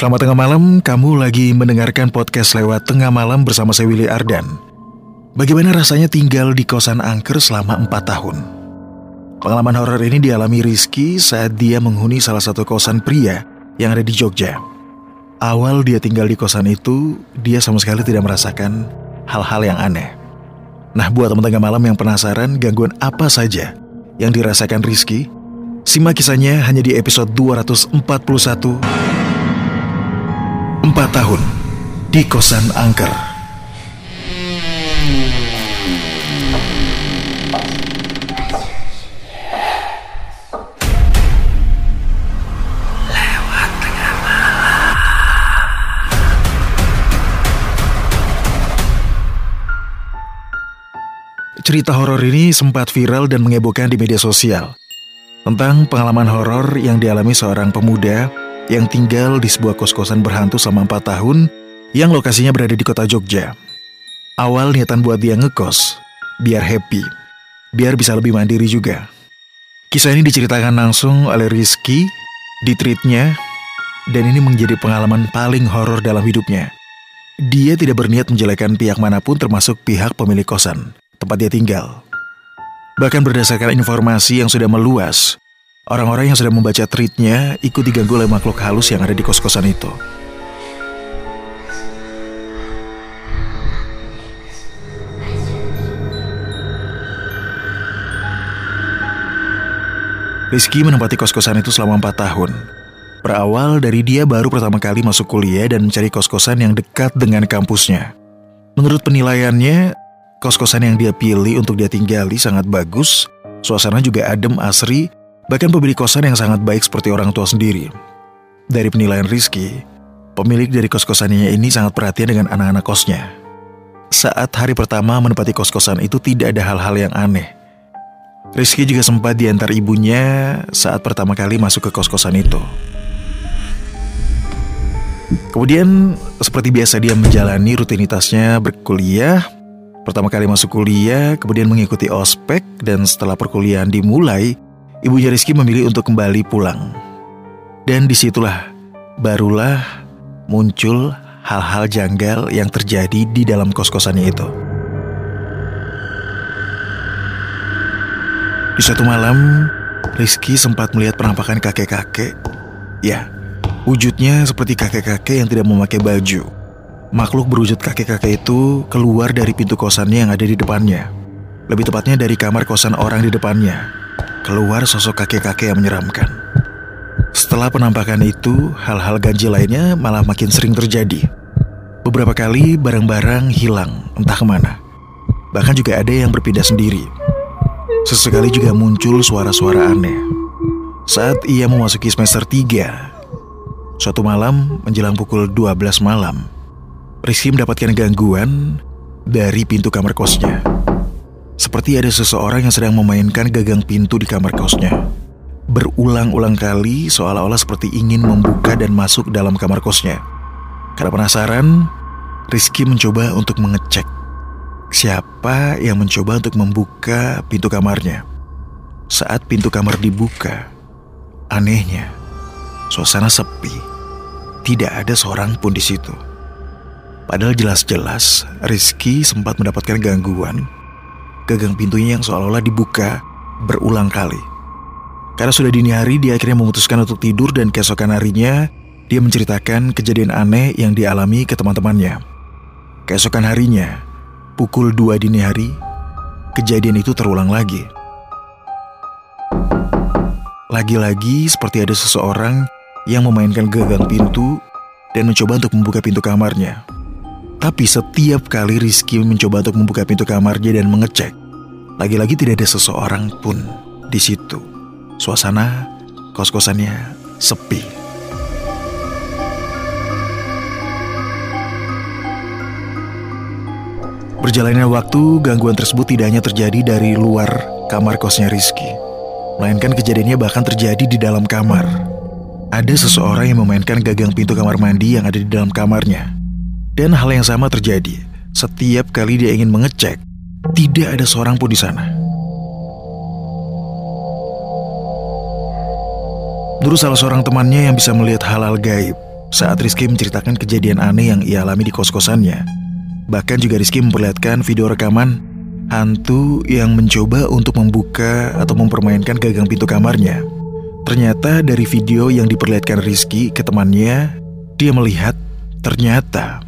Selamat tengah malam, kamu lagi mendengarkan podcast lewat tengah malam bersama saya Willy Ardan. Bagaimana rasanya tinggal di kosan angker selama 4 tahun? Pengalaman horor ini dialami Rizky saat dia menghuni salah satu kosan pria yang ada di Jogja. Awal dia tinggal di kosan itu, dia sama sekali tidak merasakan hal-hal yang aneh. Nah, buat teman tengah malam yang penasaran gangguan apa saja yang dirasakan Rizky, simak kisahnya hanya di episode 241 Empat tahun di kosan angker. Cerita horor ini sempat viral dan mengebohkan di media sosial tentang pengalaman horor yang dialami seorang pemuda yang tinggal di sebuah kos-kosan berhantu selama 4 tahun yang lokasinya berada di kota Jogja. Awal niatan buat dia ngekos, biar happy, biar bisa lebih mandiri juga. Kisah ini diceritakan langsung oleh Rizky di tweetnya, dan ini menjadi pengalaman paling horor dalam hidupnya. Dia tidak berniat menjelekan pihak mana pun termasuk pihak pemilik kosan, tempat dia tinggal. Bahkan berdasarkan informasi yang sudah meluas, Orang-orang yang sedang membaca tweetnya ikut diganggu oleh makhluk halus yang ada di kos-kosan itu. Rizky menempati kos-kosan itu selama 4 tahun. Berawal dari dia baru pertama kali masuk kuliah dan mencari kos-kosan yang dekat dengan kampusnya. Menurut penilaiannya, kos-kosan yang dia pilih untuk dia tinggali sangat bagus, suasana juga adem asri, Bahkan pemilik kosan yang sangat baik seperti orang tua sendiri. Dari penilaian Rizky, pemilik dari kos-kosannya ini sangat perhatian dengan anak-anak kosnya. Saat hari pertama menempati kos-kosan itu tidak ada hal-hal yang aneh. Rizky juga sempat diantar ibunya saat pertama kali masuk ke kos-kosan itu. Kemudian, seperti biasa dia menjalani rutinitasnya berkuliah, pertama kali masuk kuliah, kemudian mengikuti ospek, dan setelah perkuliahan dimulai, ibunya Rizky memilih untuk kembali pulang. Dan di situlah barulah muncul hal-hal janggal yang terjadi di dalam kos-kosannya itu. Di suatu malam, Rizky sempat melihat penampakan kakek-kakek. Ya, wujudnya seperti kakek-kakek yang tidak memakai baju. Makhluk berwujud kakek-kakek itu keluar dari pintu kosannya yang ada di depannya. Lebih tepatnya dari kamar kosan orang di depannya keluar sosok kakek-kakek yang menyeramkan. Setelah penampakan itu, hal-hal ganjil lainnya malah makin sering terjadi. Beberapa kali barang-barang hilang, entah ke mana. Bahkan juga ada yang berpindah sendiri. Sesekali juga muncul suara-suara aneh. Saat ia memasuki semester 3, suatu malam menjelang pukul 12 malam, Rizky mendapatkan gangguan dari pintu kamar kosnya. Seperti ada seseorang yang sedang memainkan gagang pintu di kamar kosnya. Berulang-ulang kali seolah-olah seperti ingin membuka dan masuk dalam kamar kosnya. Karena penasaran, Rizky mencoba untuk mengecek siapa yang mencoba untuk membuka pintu kamarnya. Saat pintu kamar dibuka, anehnya, suasana sepi. Tidak ada seorang pun di situ. Padahal jelas-jelas Rizky sempat mendapatkan gangguan gagang pintunya yang seolah-olah dibuka berulang kali. Karena sudah dini hari, dia akhirnya memutuskan untuk tidur dan keesokan harinya, dia menceritakan kejadian aneh yang dialami ke teman-temannya. Keesokan harinya, pukul 2 dini hari, kejadian itu terulang lagi. Lagi-lagi seperti ada seseorang yang memainkan gagang pintu dan mencoba untuk membuka pintu kamarnya. Tapi setiap kali Rizky mencoba untuk membuka pintu kamarnya dan mengecek, lagi-lagi tidak ada seseorang pun di situ. Suasana kos-kosannya sepi. Berjalannya waktu, gangguan tersebut tidak hanya terjadi dari luar kamar kosnya Rizky. Melainkan kejadiannya bahkan terjadi di dalam kamar. Ada seseorang yang memainkan gagang pintu kamar mandi yang ada di dalam kamarnya. Dan hal yang sama terjadi setiap kali dia ingin mengecek tidak ada seorang pun di sana. Menurut salah seorang temannya yang bisa melihat hal-hal gaib, saat Rizky menceritakan kejadian aneh yang ia alami di kos-kosannya. Bahkan juga Rizky memperlihatkan video rekaman hantu yang mencoba untuk membuka atau mempermainkan gagang pintu kamarnya. Ternyata dari video yang diperlihatkan Rizky ke temannya, dia melihat ternyata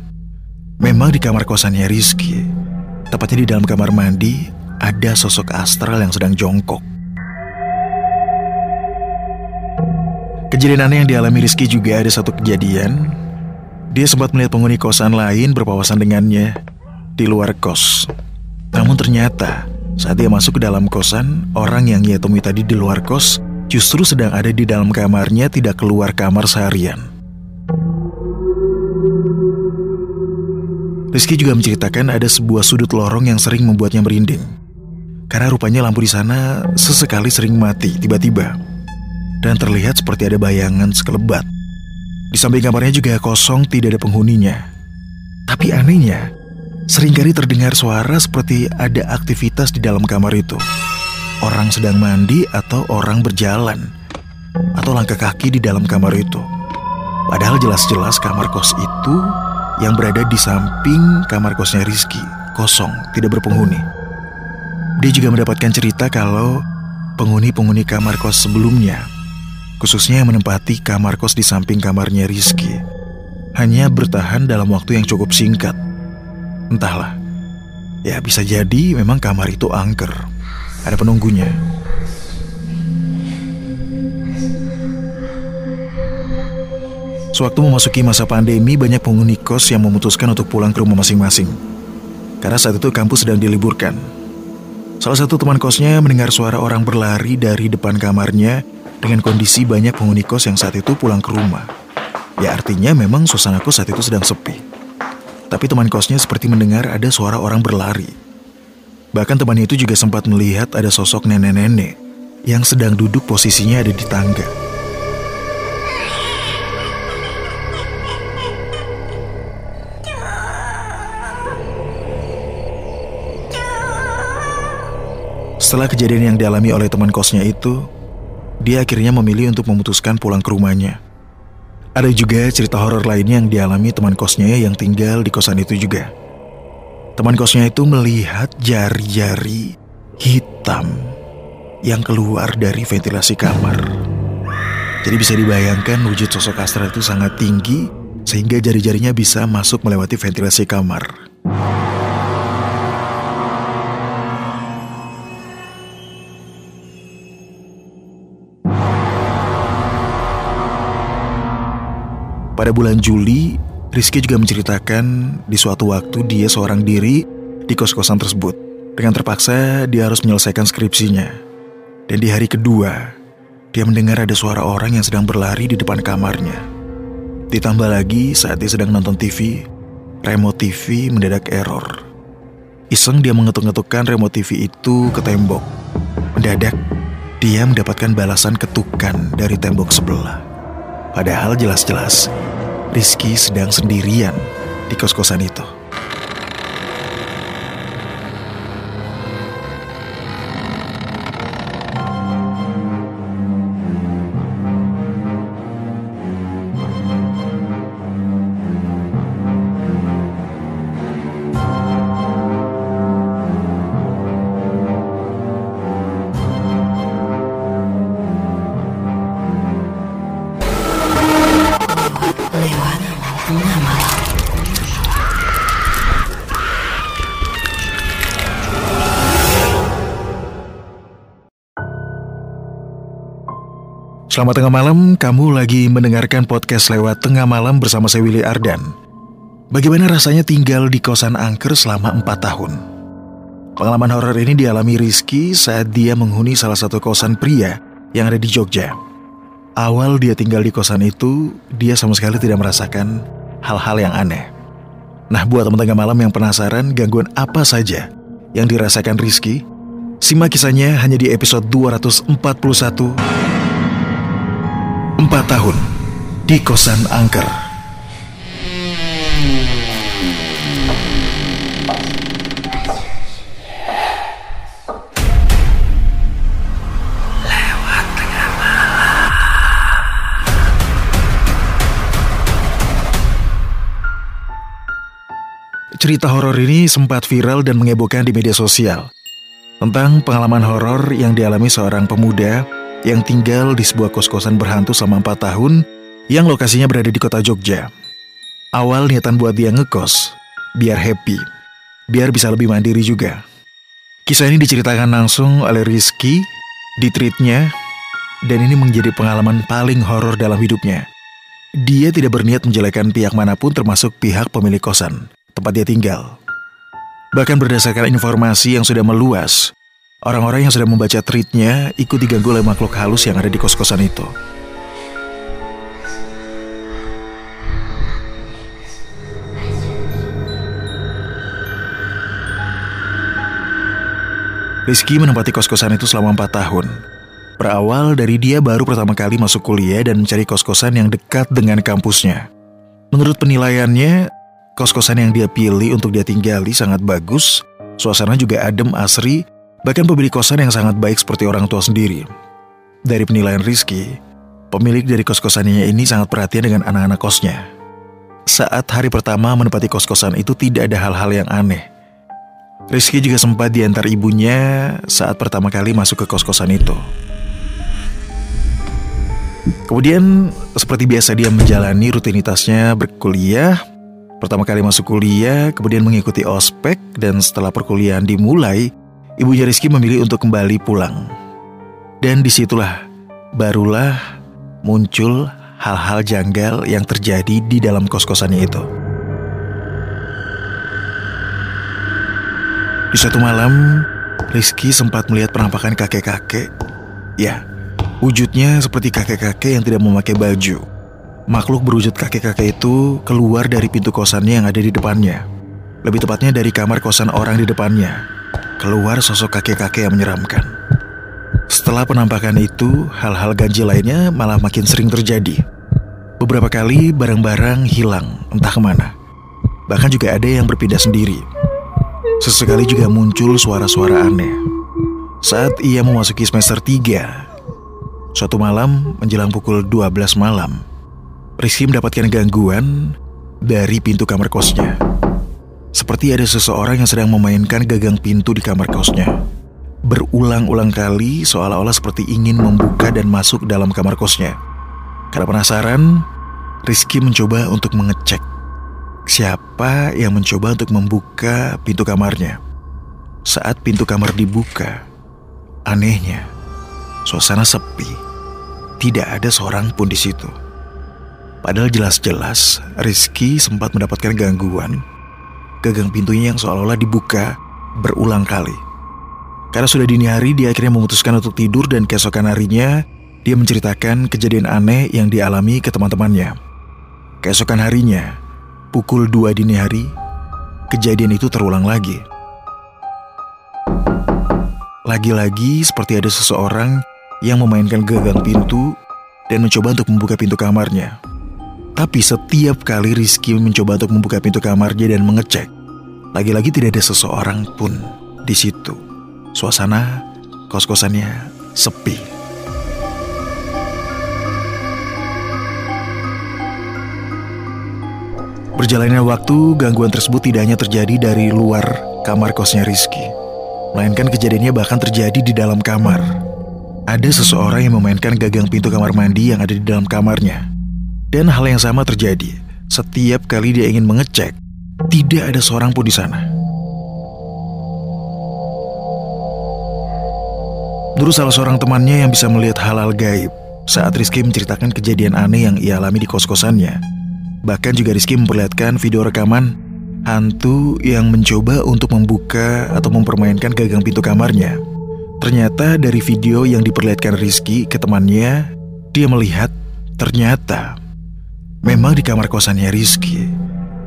memang di kamar kosannya Rizky, tepatnya di dalam kamar mandi, ada sosok astral yang sedang jongkok. Kejadian aneh yang dialami Rizky juga ada satu kejadian. Dia sempat melihat penghuni kosan lain berpawasan dengannya di luar kos. Namun ternyata saat dia masuk ke dalam kosan, orang yang ia temui tadi di luar kos justru sedang ada di dalam kamarnya tidak keluar kamar seharian. Rizky juga menceritakan ada sebuah sudut lorong yang sering membuatnya merinding. Karena rupanya lampu di sana sesekali sering mati tiba-tiba dan terlihat seperti ada bayangan sekelebat. Di samping kamarnya juga kosong, tidak ada penghuninya. Tapi anehnya, sering kali terdengar suara seperti ada aktivitas di dalam kamar itu. Orang sedang mandi atau orang berjalan, atau langkah kaki di dalam kamar itu. Padahal jelas-jelas kamar kos itu yang berada di samping kamar kosnya Rizky, kosong, tidak berpenghuni. Dia juga mendapatkan cerita kalau penghuni-penghuni kamar kos sebelumnya khususnya yang menempati kamar kos di samping kamarnya Rizky, hanya bertahan dalam waktu yang cukup singkat. Entahlah, ya bisa jadi memang kamar itu angker, ada penunggunya. Sewaktu memasuki masa pandemi, banyak penghuni kos yang memutuskan untuk pulang ke rumah masing-masing. Karena saat itu kampus sedang diliburkan. Salah satu teman kosnya mendengar suara orang berlari dari depan kamarnya dengan kondisi banyak penghuni kos yang saat itu pulang ke rumah. Ya artinya memang suasana kos saat itu sedang sepi. Tapi teman kosnya seperti mendengar ada suara orang berlari. Bahkan temannya itu juga sempat melihat ada sosok nenek-nenek yang sedang duduk posisinya ada di tangga. Setelah kejadian yang dialami oleh teman kosnya itu, dia akhirnya memilih untuk memutuskan pulang ke rumahnya. Ada juga cerita horor lainnya yang dialami teman kosnya yang tinggal di kosan itu juga. Teman kosnya itu melihat jari-jari hitam yang keluar dari ventilasi kamar. Jadi bisa dibayangkan wujud sosok astral itu sangat tinggi sehingga jari-jarinya bisa masuk melewati ventilasi kamar. Pada bulan Juli, Rizky juga menceritakan di suatu waktu dia seorang diri di kos-kosan tersebut. Dengan terpaksa dia harus menyelesaikan skripsinya. Dan di hari kedua, dia mendengar ada suara orang yang sedang berlari di depan kamarnya. Ditambah lagi saat dia sedang nonton TV, remote TV mendadak error. Iseng dia mengetuk-ngetukkan remote TV itu ke tembok. Mendadak, dia mendapatkan balasan ketukan dari tembok sebelah. Padahal jelas-jelas Rizky sedang sendirian di kos-kosan itu. Selamat tengah malam, kamu lagi mendengarkan podcast lewat tengah malam bersama saya Willy Ardan. Bagaimana rasanya tinggal di kosan angker selama 4 tahun? Pengalaman horor ini dialami Rizky saat dia menghuni salah satu kosan pria yang ada di Jogja. Awal dia tinggal di kosan itu, dia sama sekali tidak merasakan hal-hal yang aneh. Nah, buat teman tengah malam yang penasaran gangguan apa saja yang dirasakan Rizky, simak kisahnya hanya di episode 241 4 tahun di kosan angker. Cerita horor ini sempat viral dan mengebohkan di media sosial tentang pengalaman horor yang dialami seorang pemuda yang tinggal di sebuah kos-kosan berhantu selama 4 tahun yang lokasinya berada di kota Jogja. Awal niatan buat dia ngekos, biar happy, biar bisa lebih mandiri juga. Kisah ini diceritakan langsung oleh Rizky di tweetnya dan ini menjadi pengalaman paling horor dalam hidupnya. Dia tidak berniat menjelekan pihak mana pun termasuk pihak pemilik kosan tempat dia tinggal. Bahkan berdasarkan informasi yang sudah meluas, orang-orang yang sudah membaca tweetnya ikut diganggu oleh makhluk halus yang ada di kos-kosan itu. Rizky menempati kos-kosan itu selama 4 tahun. Berawal dari dia baru pertama kali masuk kuliah dan mencari kos-kosan yang dekat dengan kampusnya. Menurut penilaiannya, Kos-kosan yang dia pilih untuk dia tinggali sangat bagus, suasana juga adem asri, bahkan pemilik kosan yang sangat baik seperti orang tua sendiri. Dari penilaian Rizky, pemilik dari kos-kosannya ini sangat perhatian dengan anak-anak kosnya. Saat hari pertama menempati kos-kosan itu tidak ada hal-hal yang aneh. Rizky juga sempat diantar ibunya saat pertama kali masuk ke kos-kosan itu. Kemudian, seperti biasa dia menjalani rutinitasnya berkuliah, Pertama kali masuk kuliah, kemudian mengikuti ospek, dan setelah perkuliahan dimulai, ibunya Rizky memilih untuk kembali pulang. Dan di situlah, barulah muncul hal-hal janggal yang terjadi di dalam kos-kosannya itu. Di suatu malam, Rizky sempat melihat penampakan kakek-kakek. Ya, wujudnya seperti kakek-kakek yang tidak memakai baju. Makhluk berwujud kakek-kakek itu keluar dari pintu kosannya yang ada di depannya. Lebih tepatnya dari kamar kosan orang di depannya. Keluar sosok kakek-kakek yang menyeramkan. Setelah penampakan itu, hal-hal ganjil lainnya malah makin sering terjadi. Beberapa kali barang-barang hilang, entah ke mana. Bahkan juga ada yang berpindah sendiri. Sesekali juga muncul suara-suara aneh. Saat ia memasuki semester 3, suatu malam menjelang pukul 12 malam, Rizky mendapatkan gangguan dari pintu kamar kosnya. Seperti ada seseorang yang sedang memainkan gagang pintu di kamar kosnya. Berulang-ulang kali seolah-olah seperti ingin membuka dan masuk dalam kamar kosnya. Karena penasaran, Rizky mencoba untuk mengecek siapa yang mencoba untuk membuka pintu kamarnya. Saat pintu kamar dibuka, anehnya, suasana sepi. Tidak ada seorang pun di situ. Padahal jelas-jelas Rizky sempat mendapatkan gangguan. Gagang pintunya yang seolah-olah dibuka berulang kali. Karena sudah dini hari, dia akhirnya memutuskan untuk tidur dan keesokan harinya, dia menceritakan kejadian aneh yang dialami ke teman-temannya. Keesokan harinya, pukul 2 dini hari, kejadian itu terulang lagi. Lagi-lagi seperti ada seseorang yang memainkan gagang pintu dan mencoba untuk membuka pintu kamarnya. Tapi setiap kali Rizky mencoba untuk membuka pintu kamarnya dan mengecek, lagi-lagi tidak ada seseorang pun di situ. Suasana kos-kosannya sepi. Berjalannya waktu, gangguan tersebut tidak hanya terjadi dari luar kamar kosnya Rizky, melainkan kejadiannya bahkan terjadi di dalam kamar. Ada seseorang yang memainkan gagang pintu kamar mandi yang ada di dalam kamarnya. Dan hal yang sama terjadi setiap kali dia ingin mengecek, tidak ada seorang pun di sana. Menurut salah seorang temannya yang bisa melihat hal-hal gaib saat Rizky menceritakan kejadian aneh yang ia alami di kos-kosannya. Bahkan juga Rizky memperlihatkan video rekaman hantu yang mencoba untuk membuka atau mempermainkan gagang pintu kamarnya. Ternyata dari video yang diperlihatkan Rizky ke temannya, dia melihat ternyata Memang di kamar kosannya Rizky,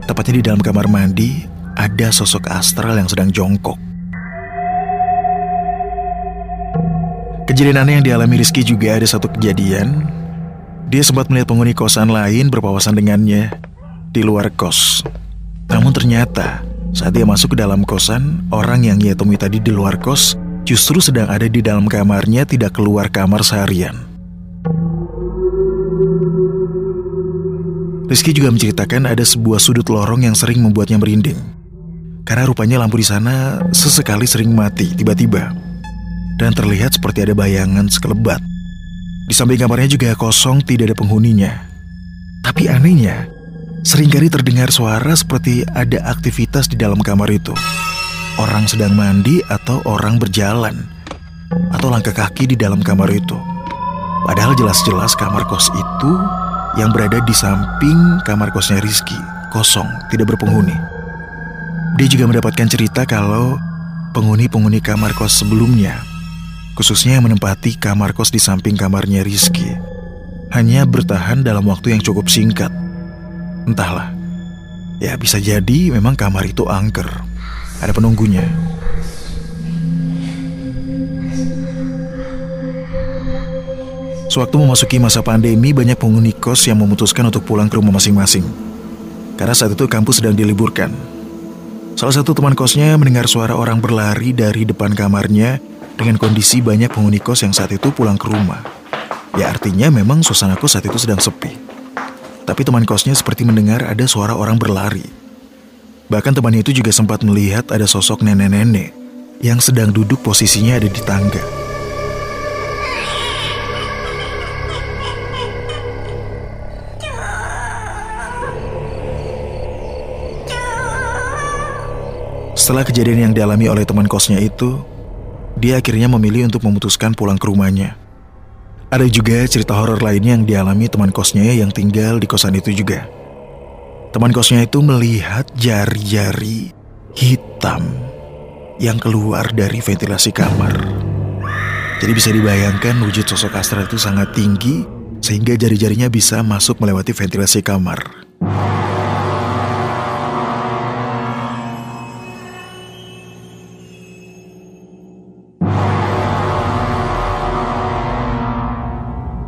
tepatnya di dalam kamar mandi, ada sosok astral yang sedang jongkok. Kejadian aneh yang dialami Rizky juga ada satu kejadian. Dia sempat melihat penghuni kosan lain berpawasan dengannya di luar kos. Namun ternyata saat dia masuk ke dalam kosan, orang yang ia temui tadi di luar kos justru sedang ada di dalam kamarnya tidak keluar kamar seharian. Rizky juga menceritakan ada sebuah sudut lorong yang sering membuatnya merinding. Karena rupanya lampu di sana sesekali sering mati tiba-tiba. Dan terlihat seperti ada bayangan sekelebat. Di samping kamarnya juga kosong tidak ada penghuninya. Tapi anehnya, sering kali terdengar suara seperti ada aktivitas di dalam kamar itu. Orang sedang mandi atau orang berjalan. Atau langkah kaki di dalam kamar itu. Padahal jelas-jelas kamar kos itu yang berada di samping kamar kosnya Rizky, kosong, tidak berpenghuni. Dia juga mendapatkan cerita kalau penghuni-penghuni kamar kos sebelumnya, khususnya yang menempati kamar kos di samping kamarnya Rizky, hanya bertahan dalam waktu yang cukup singkat. Entahlah, ya bisa jadi memang kamar itu angker, ada penunggunya. Sewaktu memasuki masa pandemi, banyak penghuni kos yang memutuskan untuk pulang ke rumah masing-masing. Karena saat itu kampus sedang diliburkan. Salah satu teman kosnya mendengar suara orang berlari dari depan kamarnya dengan kondisi banyak penghuni kos yang saat itu pulang ke rumah. Ya artinya memang suasana kos saat itu sedang sepi. Tapi teman kosnya seperti mendengar ada suara orang berlari. Bahkan temannya itu juga sempat melihat ada sosok nenek-nenek yang sedang duduk posisinya ada di tangga. Setelah kejadian yang dialami oleh teman kosnya itu, dia akhirnya memilih untuk memutuskan pulang ke rumahnya. Ada juga cerita horor lainnya yang dialami teman kosnya yang tinggal di kosan itu juga. Teman kosnya itu melihat jari-jari hitam yang keluar dari ventilasi kamar. Jadi bisa dibayangkan wujud sosok astral itu sangat tinggi sehingga jari-jarinya bisa masuk melewati ventilasi kamar.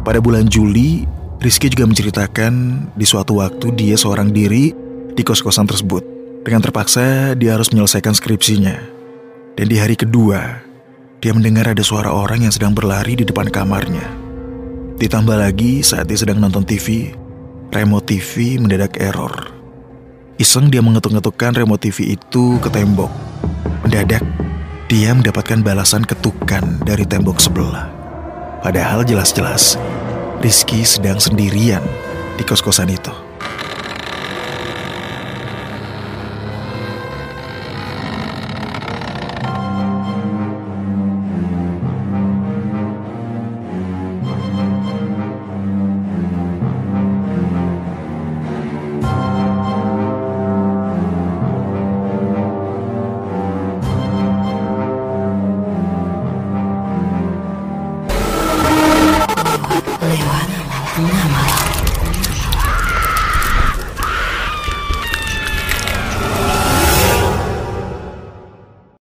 Pada bulan Juli, Rizky juga menceritakan di suatu waktu dia seorang diri di kos-kosan tersebut. Dengan terpaksa, dia harus menyelesaikan skripsinya. Dan di hari kedua, dia mendengar ada suara orang yang sedang berlari di depan kamarnya. Ditambah lagi saat dia sedang nonton TV, remote TV mendadak error. Iseng dia mengetuk-ngetukkan remote TV itu ke tembok. Mendadak, dia mendapatkan balasan ketukan dari tembok sebelah. Padahal jelas-jelas Rizky sedang sendirian di kos-kosan itu.